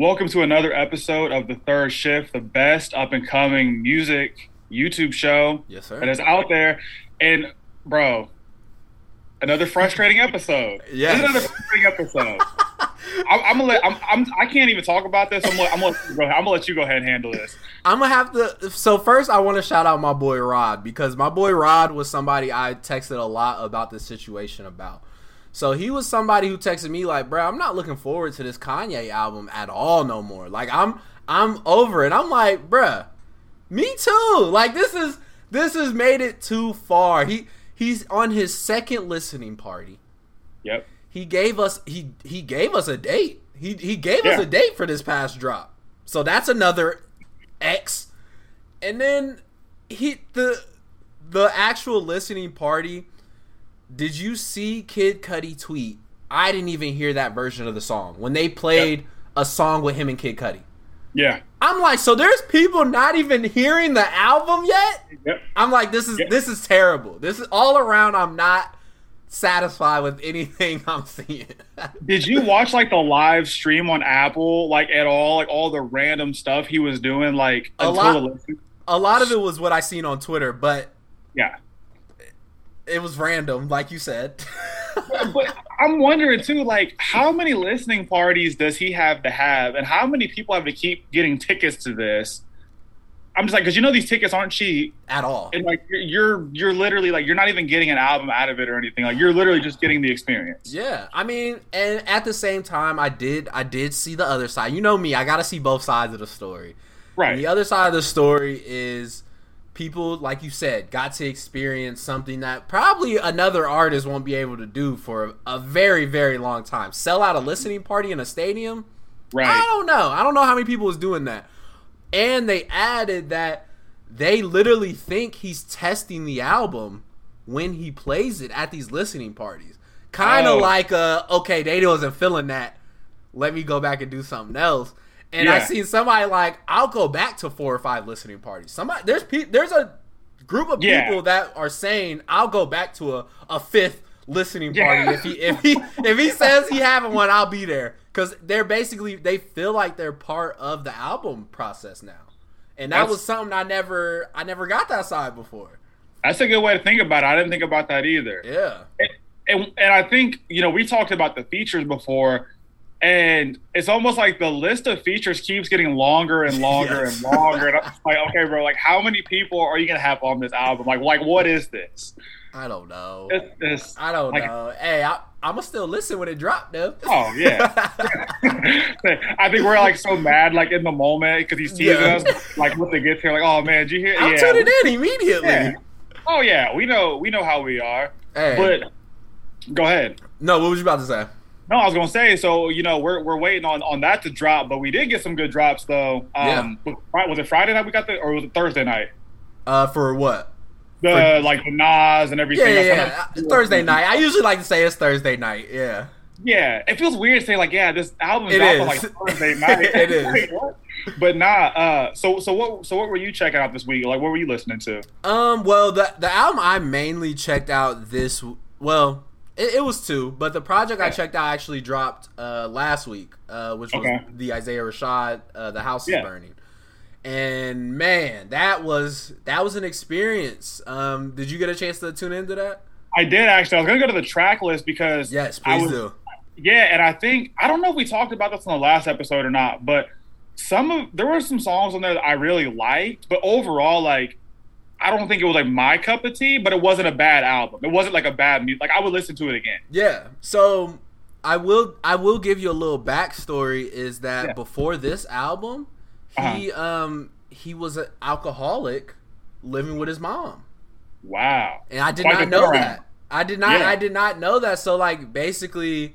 Welcome to another episode of the Third Shift, the best up and coming music YouTube show Yes, sir. that is out there. And bro, another frustrating episode. Is another frustrating episode. I'm, I'm gonna let. I'm, I'm. I can't even talk about this. I'm. Gonna, I'm gonna. let you go- I'm gonna let you go ahead and handle this. I'm gonna have to. So first, I want to shout out my boy Rod because my boy Rod was somebody I texted a lot about this situation about. So he was somebody who texted me like, "Bro, I'm not looking forward to this Kanye album at all no more. Like, I'm I'm over it." I'm like, "Bruh, me too. Like, this is this has made it too far." He he's on his second listening party. Yep. He gave us he he gave us a date. He he gave us a date for this past drop. So that's another X. And then he the the actual listening party. Did you see Kid Cudi tweet? I didn't even hear that version of the song when they played a song with him and Kid Cudi. Yeah. I'm like, so there's people not even hearing the album yet? Yep. I'm like, this is Yeah. this is terrible. This is all around. I'm not satisfied with anything I'm seeing. Did you watch like the live stream on Apple, like at all, like all the random stuff he was doing, like A until lot. a lot of it was what I seen on Twitter, but Yeah. It was random, like you said. but I'm wondering too, like, how many listening parties does he have to have, and how many people have to keep getting tickets to this? I'm just like, because you know these tickets aren't cheap, At all. and like you're, you're you're literally like you're not even getting an album out of it or anything. Like you're literally just getting the experience. Yeah, I mean, and at the same time, I did, I did see the other side. You know me, I gotta see both sides of the story. Right. And the other side of the story is people, like you said, got to experience something that probably another artist won't be able to do for a, a very, very long time. Sell out a listening party in a stadium. Right. I don't know. I don't know how many people was doing that. And they added that they literally think he's testing the album when he plays it at these listening parties. Kind of Oh. like uh okay, they wasn't feeling that. Let me go back and do something else. And I Yeah. seen somebody like I'll go back to four or five listening parties. Somebody there's pe- there's a group of Yeah. people that are saying I'll go back to a, a fifth listening Yeah. party if he if he if he says he having one I'll be there because they're basically they feel like they're part of the album process now and that That's- was something I never I never got that side before That's a good way to think about it. I didn't think about that either. yeah and, and I think you know we talked about the features before, and it's almost like the list of features keeps getting longer and longer Yes. and longer. And I'm like, okay, bro, like how many people are you gonna have on this album? Like, like what is this? I don't know This, this I don't like- know hey I I'm gonna still listen when it dropped though Oh yeah, I think we're like so mad, like in the moment, because he's teasing Yeah. us. Like when they get here, like, oh man, did you hear? I'm yeah, tuning in immediately yeah. Oh yeah, we know, we know how we are. hey But go ahead. no what was you about to say No, I was gonna say. So you know, we're we're waiting on on that to drop, but we did get some good drops though. Um, was it Friday night we got the, or was it Thursday night? uh for what The For- like the Nas and everything. yeah, yeah. Uh, Thursday night I usually like to say it's Thursday night yeah Yeah, it feels weird to say like, yeah, this album It dropped on like Thursday night. It is. Like, what? But nah. Uh, so so what so what were you checking out this week? Like, what were you listening to? Um, well, the the album I mainly checked out this well, it, it was two, but the project I checked out actually dropped uh last week, uh, which was Okay. the Isaiah Rashad, uh, the house is burning, and man, that was that was an experience. Um, did you get a chance to tune into that? I did actually. I was gonna go to the track list because Yes, please was, do. Yeah, and I think I don't know if we talked about this in the last episode or not, but some of there were some songs on there that I really liked, but overall, like I don't think it was like my cup of tea, but it wasn't a bad album. It wasn't like a bad music. Like I would listen to it again. Yeah. So I will I will give you a little backstory is that Yeah. before this album, he um he was an alcoholic living with his mom. Wow. And I did Quite not know that. I did not Yeah. I did not know that. So like basically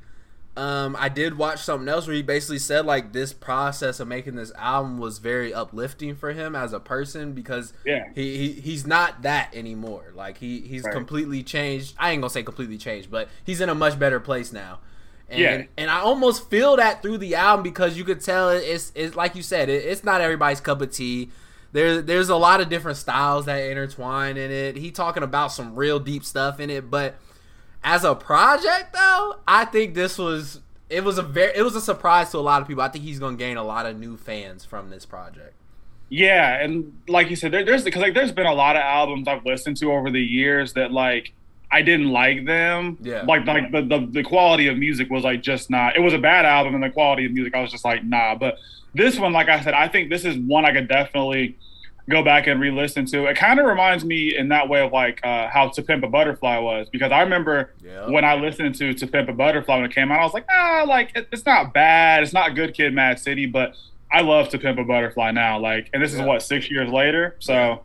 um I did watch something else where he basically said like this process of making this album was very uplifting for him as a person because Yeah. he, he he's not that anymore. Like he he's Right. completely changed. I ain't gonna say completely changed, but he's in a much better place now. And Yeah. and I almost feel that through the album because you could tell it's it's like you said, it, it's not everybody's cup of tea. There, there's a lot of different styles that intertwine in it. He talking about some real deep stuff in it, but as a project though, I think this was it was a very it was a surprise to a lot of people. I think he's gonna gain a lot of new fans from this project. Yeah, and like you said, there, there's because like there's been a lot of albums I've listened to over the years that like I didn't like them. Yeah. Like like the, the the quality of music was like just not. It was a bad album, and the quality of music I was just like nah. But this one, like I said, I think this is one I could definitely go back and re-listen to. It kind of reminds me in that way of like uh, how To Pimp a Butterfly was because I remember Yeah. when I listened to To Pimp a Butterfly when it came out, I was like, ah, like it, it's not bad. It's not Good Kid, Mad City, but I love To Pimp a Butterfly now. Like, and this is what six years later, so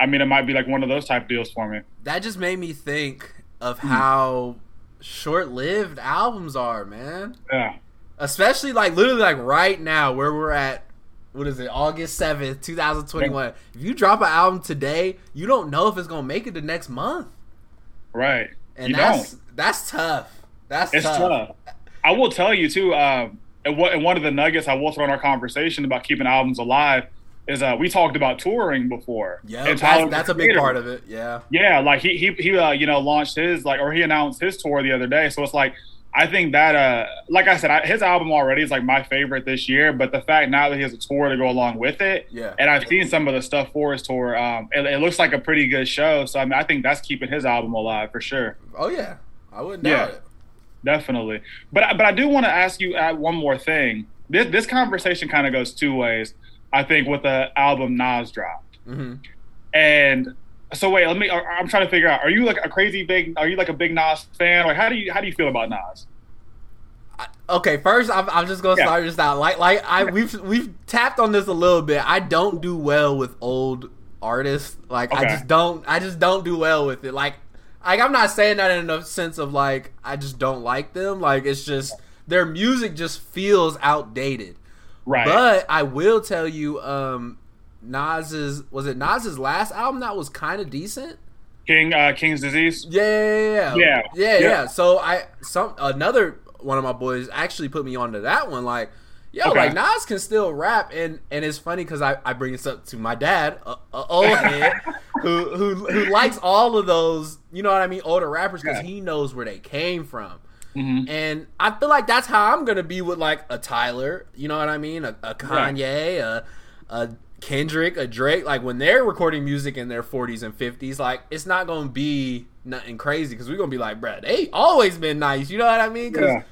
I mean, it might be like one of those type deals for me. That just made me think of Hmm. how short-lived albums are, man. Yeah, Especially like literally like right now where we're at what is it, August seventh, two thousand twenty one. If you drop an album today, you don't know if it's gonna make it the next month. right. And you that's don't. that's tough. That's It's tough. tough. I will tell you too. And, what, and one of the nuggets I will throw in our conversation about keeping albums alive is uh, we talked about touring before. Yeah, that's, that's a big part of it. Yeah. Yeah, like he he he uh, you know launched his like or he announced his tour the other day. So it's like I think that uh like I said, I, his album already is like my favorite this year. But the fact now that he has a tour to go along with it, Yeah. and I've seen some of the stuff for his tour, um, it, it looks like a pretty good show. So I mean, I think that's keeping his album alive for sure. Oh yeah. I wouldn't Yeah. doubt it. Definitely. But I- but I do want to ask you uh, one more thing. This this conversation kind of goes two ways. I think with the album Nas dropped. hmm And so wait, let me. I- I'm trying to figure out. Are you like a crazy big? Are you like a big Nas fan? Like how do you how do you feel about Nas? Okay, first I'm, I'm just gonna Yeah. start this out. Like like I we've we've tapped on this a little bit. I don't do well with old artists. Like I just don't I just don't do well with it. Like like I'm not saying that in a sense of like I just don't like them. Like it's just their music just feels outdated. Right. But I will tell you, um, Nas's was it Nas's last album that was kind of decent. King uh, King's Disease. Yeah, yeah, Yeah. yeah, yeah, Yeah. yeah. So I some another one of my boys actually put me onto that one. Like, yo, Okay. like Nas can still rap, and and it's funny because I, I bring this up to my dad, a, a old head who who who likes all of those, you know what I mean, older rappers because he knows where they came from. hmm And I feel like that's how I'm gonna be with like a Tyler, you know what I mean, a, a Kanye, a, a Kendrick, a Drake. Like when they're recording music in their 40s and 50s, like it's not gonna be nothing crazy because we're gonna be like, bruh, they always been nice. You know what I mean? Yeah.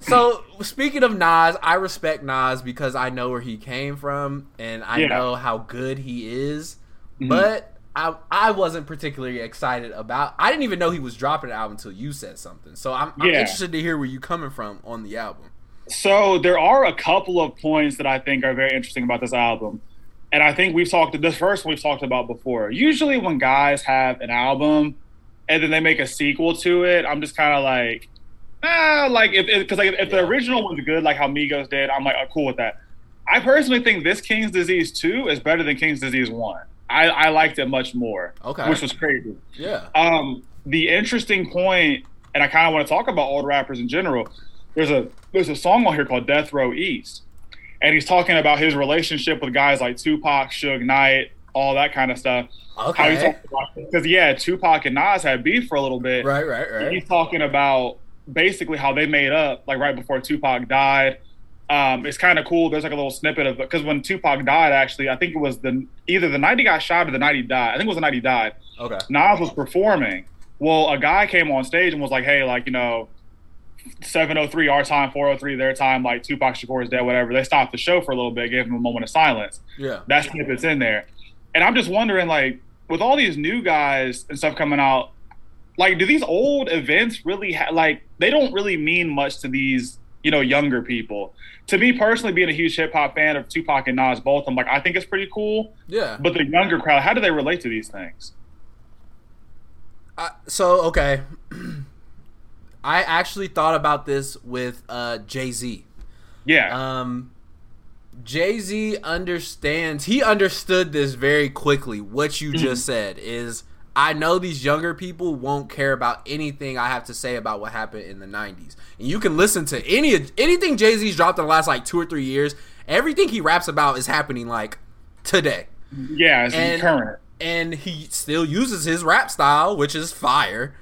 So speaking of Nas, I respect Nas because I know where he came from and I Yeah. know how good he is. Mhm. But I I wasn't particularly excited about. I didn't even know he was dropping an album until you said something. So I'm, I'm interested to hear where you coming from on the album. So there are a couple of points that I think are very interesting about this album. And I think we've talked this first one we've talked about before. Usually when guys have an album and then they make a sequel to it, I'm just kind of like, ah, like if because like if the original one's good, like how Migos did, I'm like, oh, cool with that. I personally think this King's Disease two is better than King's Disease one. I, I liked it much more, Okay. which was crazy. Yeah. Um, the interesting point, and I kind of want to talk about old rappers in general. There's a there's a song on here called Death Row East, and he's talking about his relationship with guys like Tupac, Suge Knight, all that kind of stuff. Okay. because yeah, Tupac and Nas had beef for a little bit. Right. Right. Right. He's talking about basically how they made up, like right before Tupac died. Um, it's kind of cool. There's like a little snippet of it because when Tupac died, actually, I think it was the either the night he got shot or the night he died. I think it was the night he died. Okay. Nas was performing. Well, a guy came on stage and was like, "Hey, like you know, 7:03 our time, 4:03 their time. Like Tupac Shakur is dead, whatever." They stopped the show for a little bit, gave him a moment of silence. Yeah. That snippet's in there, and I'm just wondering, like, with all these new guys and stuff coming out, like, do these old events really ha- like they don't really mean much to these you know younger people? To me personally, being a huge hip hop fan of Tupac and Nas, both, I'm like, I think it's pretty cool. Yeah. But the younger crowd, how do they relate to these things? I, so okay, I actually thought about this with uh, Jay Z. Yeah. Um, Jay Z understands. He understood this very quickly. What you just said is, I know these younger people won't care about anything I have to say about what happened in the '90s. And you can listen to any anything Jay Z's dropped in the last like two or three years. Everything he raps about is happening like today Yeah, it's And- current. and he still uses his rap style, which is fire.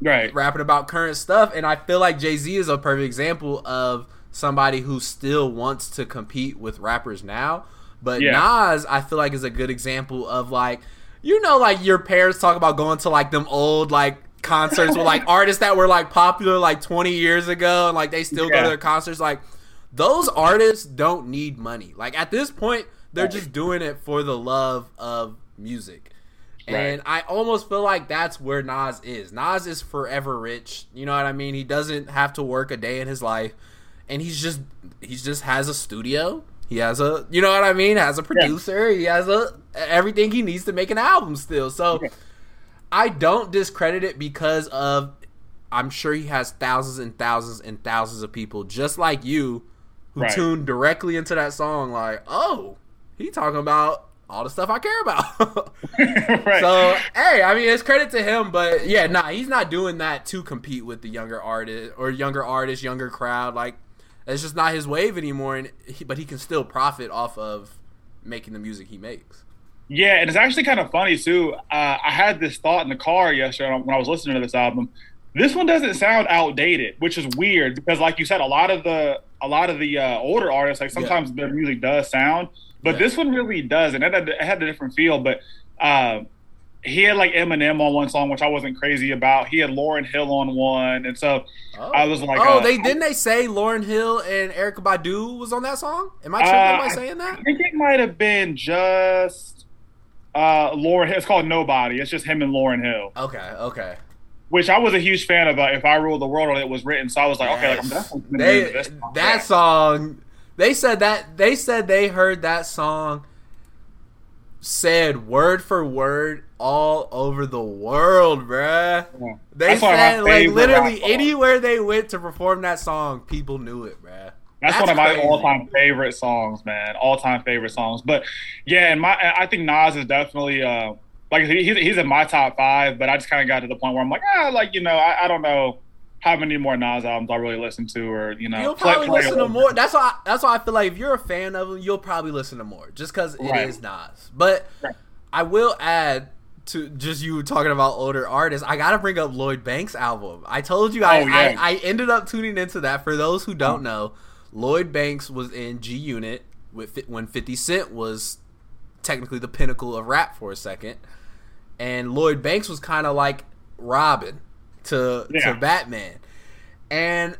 Right. rapping about current stuff. And I feel like Jay Z is a perfect example of somebody who still wants to compete with rappers now. But Yeah. Nas, I feel like is a good example of like, you know, like your parents talk about going to like them old like concerts with like artists that were like popular like 20 years ago and like they still go to their concerts. Like those artists don't need money. Like at this point, they're just doing it for the love of music. Right. And I almost feel like that's where Nas is. Nas is forever rich. You know what I mean? He doesn't have to work a day in his life. And he's just he's just has a studio. He has a you know what I mean? Has a producer. He has a everything he needs to make an album still. So Yeah. I don't discredit it because of I'm sure he has thousands and thousands and thousands of people just like you who Right. tune directly into that song like, "Oh, he talking about all the stuff I care about." right. So hey, I mean it's credit to him, but yeah, nah, he's not doing that to compete with the younger artist or younger artist, younger crowd. Like it's just not his wave anymore. And he, but he can still profit off of making the music he makes. Yeah, and it's actually kind of funny too. Uh, I had this thought in the car yesterday when I was listening to this album. This one doesn't sound outdated, which is weird because, like you said, a lot of the a lot of the uh, older artists, like sometimes their music does sound, but Yeah. this one really does, and it had, it had a different feel. But uh, he had like Eminem on one song, which I wasn't crazy about. He had Lauryn Hill on one, and so Oh, I was like, oh, uh, they didn't they say Lauryn Hill and Erykah Badu was on that song? Am I tripping Uh, by saying that? I think it might have been just uh, Lauryn. Hill. It's called Nobody. It's just him and Lauryn Hill. Okay, okay. which I was a huge fan of. Uh, if I ruled the world, it was written, so I was like, okay, like, I'm definitely gonna they this. song. that song. They said that they said they heard that song said word for word all over the world, bruh. Yeah. They That's one of my said like literally anywhere they went to perform that song, people knew it, bruh. That's, one of my crazy. all-time favorite songs, man. All-time favorite songs. But yeah, and my I think Nas is definitely uh like he's he's in my top five. But I just kind of got to the point where I'm like, ah, like you know, I, I don't know how many more Nas albums I really listen to, or you know, You'll probably play listen to more. That's why. That's why I feel like if you're a fan of him, you'll probably listen to more, just because it is Right. Nas. But Right. I will add to just you talking about older artists. I gotta bring up Lloyd Banks' album. I told you I, Oh, yeah. I, I ended up tuning into that. For those who don't mm. know, Lloyd Banks was in G Unit with when Fifty Cent was technically the pinnacle of rap for a second, and Lloyd Banks was kind of like Robin to Yeah. to Batman, and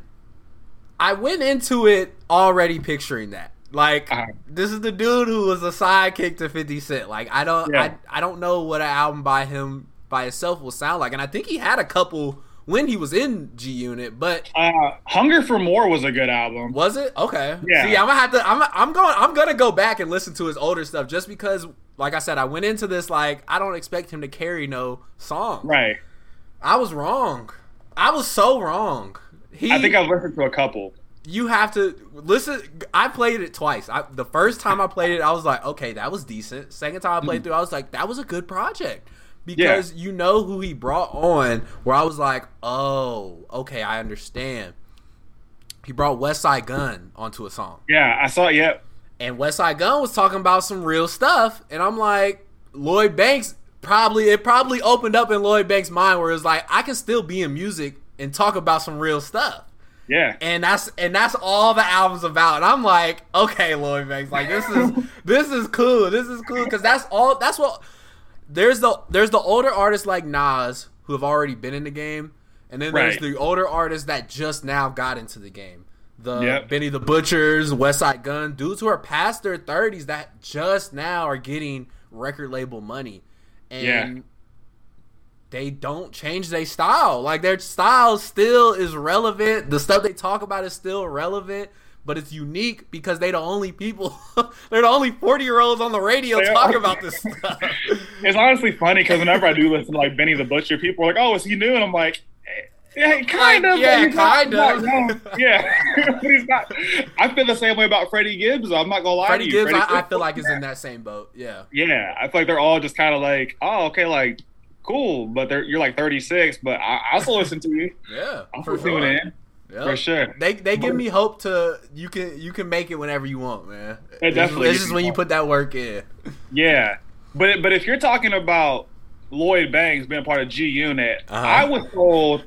I went into it already picturing that. Like Uh-huh. this is the dude who was a sidekick to 50 Cent. Like I don't Yeah. I, I don't know what an album by him by itself will sound like. And I think he had a couple when he was in G Unit, but Uh, Hunger for More was a good album. was it? Okay. Yeah. See, I'm gonna have to I'm I'm going I'm gonna go back and listen to his older stuff just because like I said, I went into this like I don't expect him to carry no song. Right. I was wrong. I was so wrong. He, I think I've listened to a couple. you have to listen. I played it twice. I, the first time I played it, I was like, okay, that was decent. Second time I played mm-hmm. through, I was like, that was a good project because you know who he brought on. Where I was like, oh, okay, I understand. He brought Westside Gunn onto a song, Yeah, I saw. it. Yep. and Westside Gunn was talking about some real stuff, and I'm like, Lloyd Banks probably it probably opened up in Lloyd Banks' mind where it's like, I can still be in music and talk about some real stuff yeah. and that's and that's all the album's about. And I'm like, okay, Lloyd Banks, like this is this is cool. This is cool because that's all. That's what there's the there's the older artists like Nas who have already been in the game, and then there's Right. the older artists that just now got into the game. The Yep. Benny the Butchers, Westside Gunn, dudes who are past their thirties that just now are getting record label money, and Yeah. they don't change their style. Like their style still is relevant. The stuff they talk about is still relevant, but it's unique because they're the only people. they're the only forty year olds on the radio They talking are. about this stuff. It's honestly funny because whenever I do listen to like Benny the Butcher, people are like, "Oh, is he new?" And I'm like, "Yeah, kind Like, of. yeah, but he's not- kind not of. young." Yeah, but he's not. I feel the same way about Freddie Gibbs. I'm not gonna lie Freddie to you. Gibbs, Freddie I, I feel like is in that same boat. Yeah. Yeah, I feel like they're all just kind of like, "Oh, okay, like cool," but they're you're like 36, but I, I still listen to you. Yeah. I'm For sure. in Yeah. for sure. They they give me hope to you can you can make it whenever you want, man. It definitely gives just when you put that work in. Yeah, but but if you're talking about Lloyd Banks being part of G Unit, Uh-huh. I was told,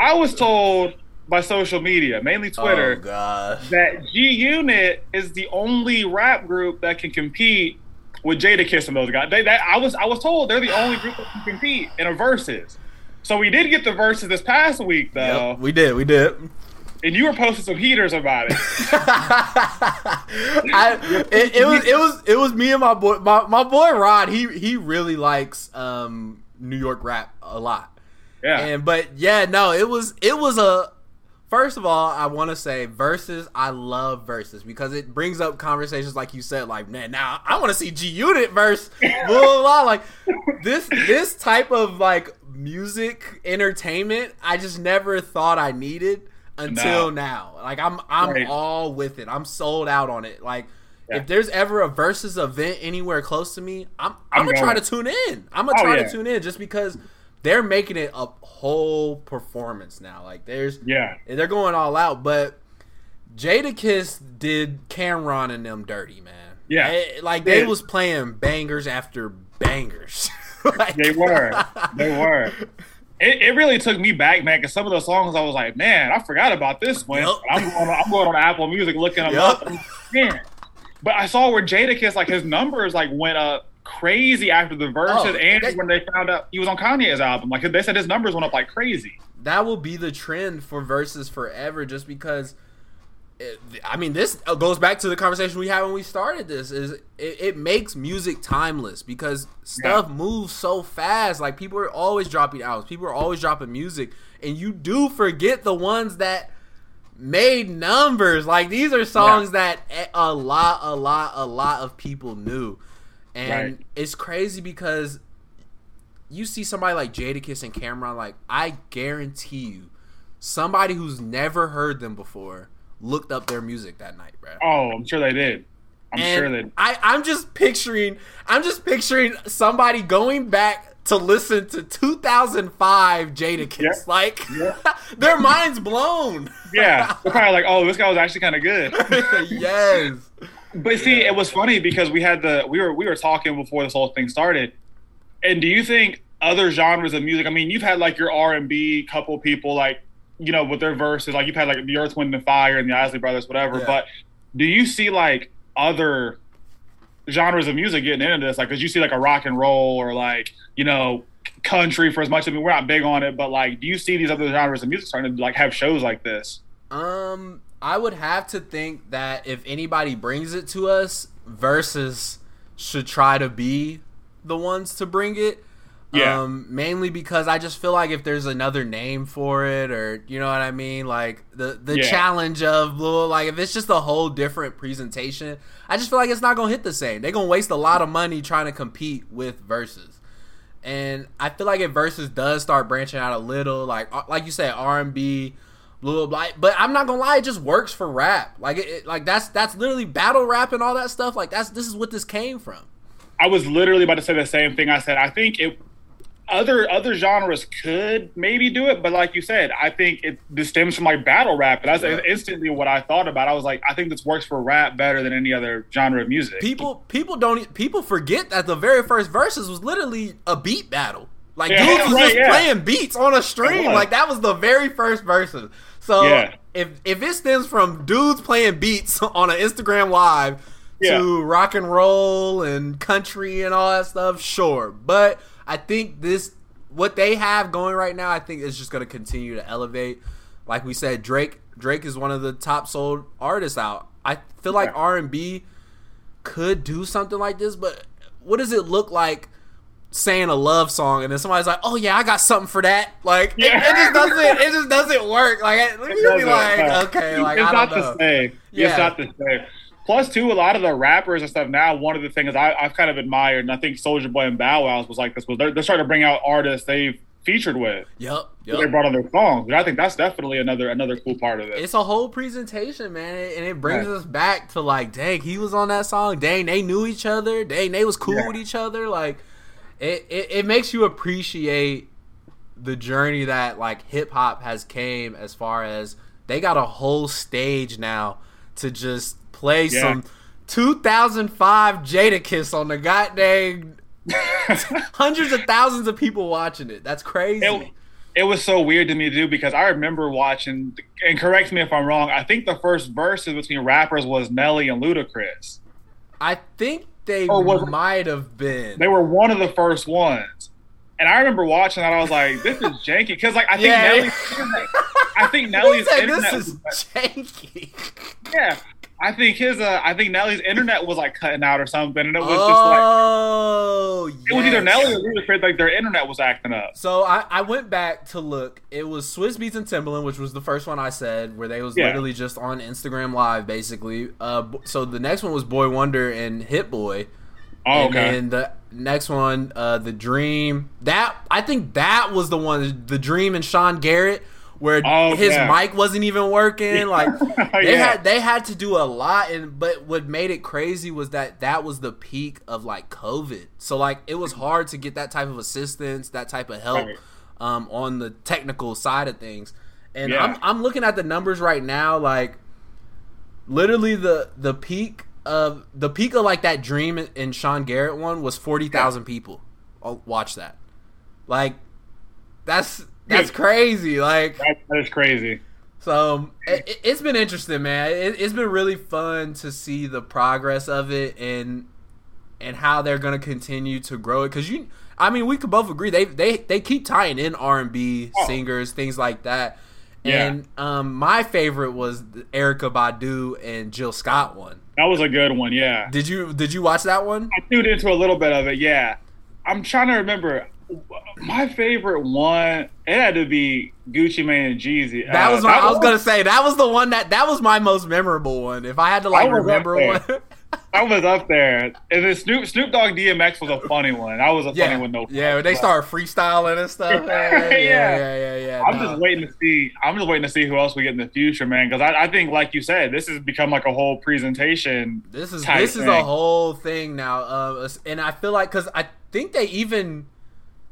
I was told by social media, mainly Twitter, Oh that G Unit is the only rap group that can compete with Jadakiss and those guys. They, that, I was I was told they're the only group that can compete in a Verzuz. So we did get the Verzuz this past week though, Yep, we did. We did. and you were posting some heaters about it. I, it, it was it was it was me and my boy my, my boy Rod. He he really likes um New York rap a lot. Yeah, And but yeah, no, it was it was a first of all, I want to say Verzuz. I love Verzuz because it brings up conversations like you said, like man, now I want to see G Unit verse, blah, blah blah. Like this this type of like music entertainment, I just never thought I needed until No. now. Like I'm I'm Right. all with it. I'm sold out on it. Like. Yeah. If there's ever a Verzuz event anywhere close to me, I'm I'm, I'm gonna try to tune in. I'm gonna Oh, try yeah. to tune in just because they're making it a whole performance now. Like there's yeah, they're going all out, but Jadakiss did Cam'ron and them dirty, man. Yeah. Eh, like they Yeah. was playing bangers after bangers. Like- they were, they were. It, it really took me back, man. Because some of the songs, I was like, man, I forgot about this one. Yep. I'm going, on, I'm going on Apple Music looking them Yep. up. Man, but I saw where Jada Jadakiss, like his numbers, like went up crazy after the Verzuz, Oh, and they- when they found out he was on Kanye's album. Like they said, his numbers went up like crazy. that will be the trend for Verzuz forever just because it, I mean this goes back to the conversation we had when we started this is it, it makes music timeless because stuff moves so fast. Like people are always dropping albums. People are always dropping music. And you do forget the ones that made numbers. Like these are songs that a lot a lot a lot of people knew and Right. it's crazy because you see somebody like Jadakiss and Cam'ron, like I guarantee you, somebody who's never heard them before looked up their music that night, bro. Oh, I'm sure they did. I'm And sure they. I, I'm just picturing, I'm just picturing somebody going back to listen to 2005 Jadakiss. Yeah. Like, Yeah. their minds blown. Yeah, they're probably like, oh, this guy was actually kind of good. yes. But see, it was funny because we had the we were we were talking before this whole thing started. And do you think other genres of music? I mean, you've had like your R and B couple people like you know with their Verzuz, like you've had like the Earth, Wind, and Fire and the Isley Brothers, whatever. Yeah. But do you see like other genres of music getting into this? Like, because you see like a rock and roll or like you know country for as much. I mean, we're not big on it, but like, do you see these other genres of music starting to like have shows like this? Um, I would have to think that if anybody brings it to us, Verzuz should try to be the ones to bring it. Yeah. Um, mainly because I just feel like if there's another name for it, or you know what I mean, like the the Yeah. challenge of Blue, like if it's just a whole different presentation, I just feel like it's not gonna hit the same. They're gonna waste a lot of money trying to compete with Verzuz. And I feel like if Verzuz does start branching out a little, like uh, like you said, R and B, blah blah. But I'm not gonna lie, it just works for rap. Like it, it- like that's that's literally battle rap and all that stuff. Like that's this is what this came from. I was literally about to say the same thing. I said I think it other other genres could maybe do it, but like you said, I think it this stems from like battle rap. And that's Yeah. instantly what I thought about. I was like, I think this works for rap better than any other genre of music. People people don't people forget that the very first Verzuz was literally a beat battle. Like Yeah, dudes was right, just yeah. playing beats on a stream. Like that was the very first Verzuz. So Yeah. if if it stems from dudes playing beats on an Instagram live Yeah. to rock and roll and country and all that stuff, sure. But I think this what they have going right now, I think is just gonna continue to elevate. Like we said, Drake Drake is one of the top sold artists out. I feel like R and B could do something like this, but what does it look like saying a love song and then somebody's like, "Oh yeah, I got something for that." Like it- Yeah. it, just doesn't it just doesn't work. Like it, It you'd be like, no. "Okay, like it's I not don't know." the same. Yeah. It's not the same. Plus, too, a lot of the rappers and stuff now. One of the things I, I've kind of admired, and I think Soulja Boy and Bow Wow was like this was they're, they're starting to bring out artists they've featured with. Yep, They brought on their songs, and I think that's definitely another another cool part of it. It's a whole presentation, man, and it brings Yeah. us back to like, dang, he was on that song. Dang, they knew each other. Dang, they was cool Yeah. with each other. Like, it, it it makes you appreciate the journey that like hip hop has came as far as they got a whole stage now to just play Yeah. some 2005 Jadakiss on the goddamn hundreds of thousands of people watching it. That's crazy. It, it was so weird to me to do because I remember watching. And correct me if I'm wrong. I think the first Verzuz between rappers was Nelly and Ludacris. I think they Or was might have been. They were one of the first ones. And I remember watching that. I was like, "This is janky," because like I think Yeah. Nelly's internet, I think Nelly's said internet, this is was- janky. yeah, I think his, uh, I think Nelly's internet was like cutting out or something, and it was just like Oh, it was either yes. Nelly or Ludacris, like their internet was acting up. So I, I went back to look. It was Swizz Beatz and Timbaland, which was the first one I said, where they was Yeah. literally just on Instagram Live, basically. Uh, so the next one was Boy Wonder and Hit Boy. Oh, and okay. then the next one, uh, the Dream. That I think that was the one, the Dream and Sean Garrett, where Oh, his yeah. mic wasn't even working. Like they Yeah. had they had to do a lot, and but what made it crazy was that that was the peak of like COVID. So like it was hard to get that type of assistance, that type of help Right. um, on the technical side of things. And Yeah. I'm I'm looking at the numbers right now, like literally the the peak of the peak of like that Dream and Sean Garrett one was forty thousand people. Oh, watch that. Like that's that's crazy. Like that, that is crazy. so it, it's been interesting, man. It, it's been really fun to see the progress of it and and how they're gonna continue to grow it. Because you, I mean, we could both agree they they they keep tying in R and B Oh. singers, things like that. Yeah. And um, my favorite was the Erykah Badu and Jill Scott one. That was a good one. Yeah, Did you did you watch that one? I tuned into a little bit of it. Yeah, I'm trying to remember. My favorite one. It had to be Gucci Mane and Jeezy. That Uh, was my, I was gonna say that was the one that that was my most memorable one. If I had to like I was remember one, I was up there. And then Snoop Snoop Dogg DMX was a funny one. That was a yeah, funny one. No, yeah, when they start freestyling and stuff. Yeah, yeah, yeah, yeah, yeah. I'm no. just waiting to see. I'm just waiting to see who else we get in the future, man. Because I, I think, like you said, this has become like a whole presentation. This is this is a whole thing now, uh, and I feel like because I think they even,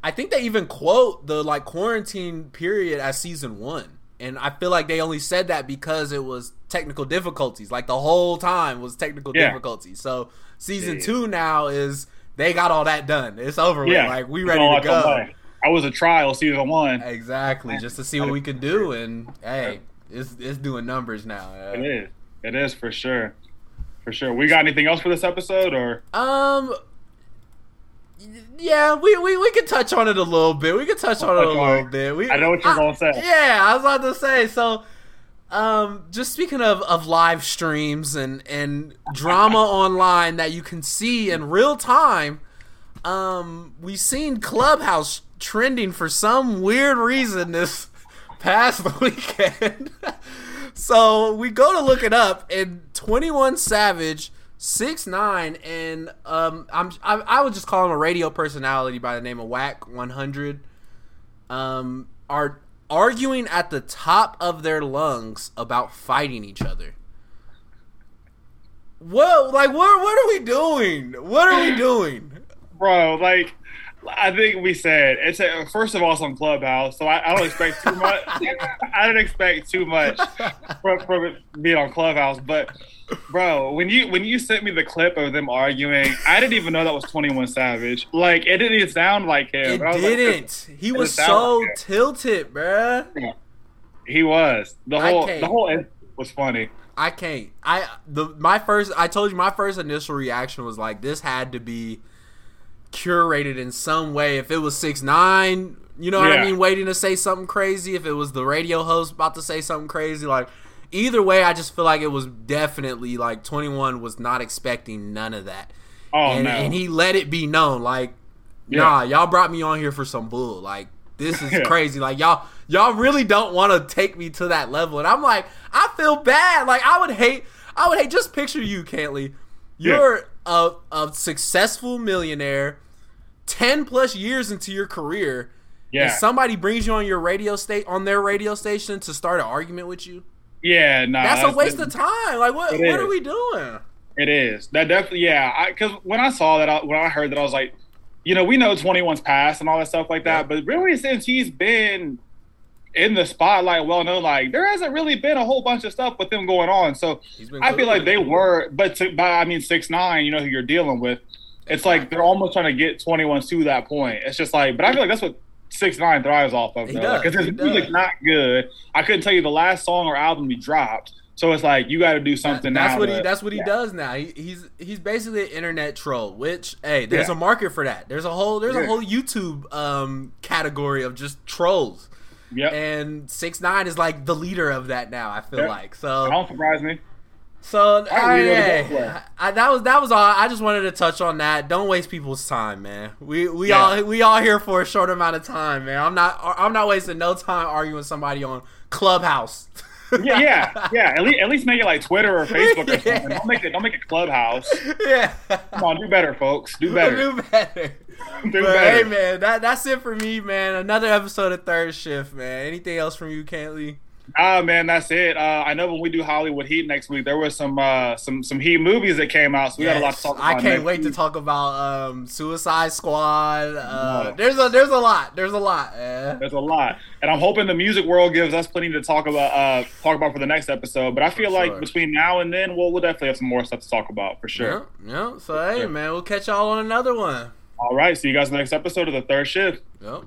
I think they even quote the like quarantine period as season one, and I feel like they only said that because it was technical difficulties. Like the whole time was technical Yeah. difficulties. So season Yeah. two now is they got all that done. It's over with. Like we ready to go. I was a trial season one. Exactly, just to see what we can do, and hey, it's it's doing numbers now. yeah. It is. It is for sure. For sure. We got anything else for this episode, or Um. Yeah, we, we, we can touch on it a little bit. We can touch on it a little bit. We, I know what you're gonna say. Yeah, I was about to say. So, um, just speaking of, of live streams and and drama online that you can see in real time, um, we've seen Clubhouse trending for some weird reason this past weekend. so we go to look it up, and Twenty One Savage. Six nine and um I'm I, I would just call him a radio personality by the name of Wack one hundred um, are arguing at the top of their lungs about fighting each other. What, like, what, what are we doing? What are we doing? bro? Like, I think we said it's a, first of all it's on Clubhouse, so I, I don't expect too much. I don't expect too much from, from it being on Clubhouse, but. Bro, when you when you sent me the clip of them arguing, I didn't even know that was Twenty One Savage. Like it didn't even sound like him. It was like, didn't. He was sound so like it. tilted, bruh. He was. The whole the whole was funny. I can't. I the my first. I told you my first initial reaction was like this had to be curated in some way. If it was six nine, you know what I mean, waiting to say something crazy. If it was the radio host about to say something crazy, like either way, I just feel like it was definitely like twenty one was not expecting none of that, Oh and, no. and he let it be known like, Yeah. nah, y'all brought me on here for some bull, like. This is crazy. Like y'all, y'all really don't want to take me to that level, and I'm like, I feel bad. Like I would hate, I would hate. Just picture you, Cantley. You're a, a successful millionaire, ten plus years into your career, yeah. somebody brings you on your radio state on their radio station to start an argument with you. yeah, no. That's, a waste of time. Like what? What is. are we doing? It is. That definitely, yeah. Because when I saw that, I, when I heard that, I was like, you know, we know 21's passed and all that stuff like that, but really, since he's been in the spotlight, well known, like there hasn't really been a whole bunch of stuff with them going on. So I feel like they were, but to, by I mean six nine, you know who you're dealing with. It's like they're almost trying to get 21 to that point. It's just like, but I feel like that's what Six Nine thrives off of. He Because he his music's does. not good. I couldn't tell you the last song or album he dropped. So it's like you got to do something that's now. what he that's what he yeah. does now. He, he's he's basically an internet troll. Which hey, there's Yeah. a market for that. There's a whole there's a whole YouTube um category of just trolls. Yep. And six nine is like the leader of that now. I feel Yeah. like so. Don't surprise me. So I really wanna hey, go for it. I, that was that was all. I just wanted to touch on that. Don't waste people's time, man. We we Yeah. all we all here for a short amount of time, man. I'm not I'm not wasting no time arguing with somebody on Clubhouse. Yeah, yeah, yeah. At least, at least make it like Twitter or Facebook or Yeah. something. Don't make it. Don't make it Clubhouse. yeah. Come on, do better, folks. Do better. Do better. But better. hey, man, that that's it for me, man. Another episode of Third Shift, man. Anything else from you, Cantley? Ah, man, that's it. Uh, I know when we do Hollywood Heat next week, there was some uh, some some Heat movies that came out, so we got a lot to talk about. I can't wait to talk about um, Suicide Squad. Uh, No. There's a there's a lot. There's a lot. Man. There's a lot, and I'm hoping the music world gives us plenty to talk about. Uh, talk about for the next episode. But I feel For like sure. between now and then, we'll we'll definitely have some more stuff to talk about for sure. Yeah, yeah. So hey, sure. man, we'll catch y'all on another one. All right, see you guys next episode of the third shift. Yep.